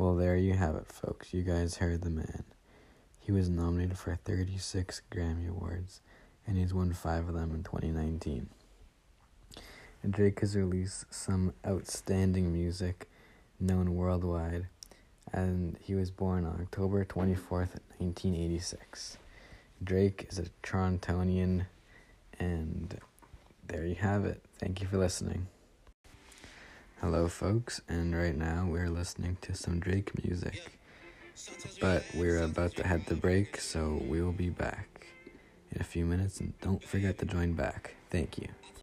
Well, there you have it, folks. You guys heard the man. He was nominated for 36 Grammy Awards, and he's won five of them in 2019. And Drake has released some outstanding music known worldwide, and he was born on October 24th, 1986. Drake is a Torontonian, and there you have it. Thank you for listening. Hello, folks, and right now we're listening to some Drake music. But we're about to head to break, so we will be back in a few minutes, and don't forget to join back. Thank you.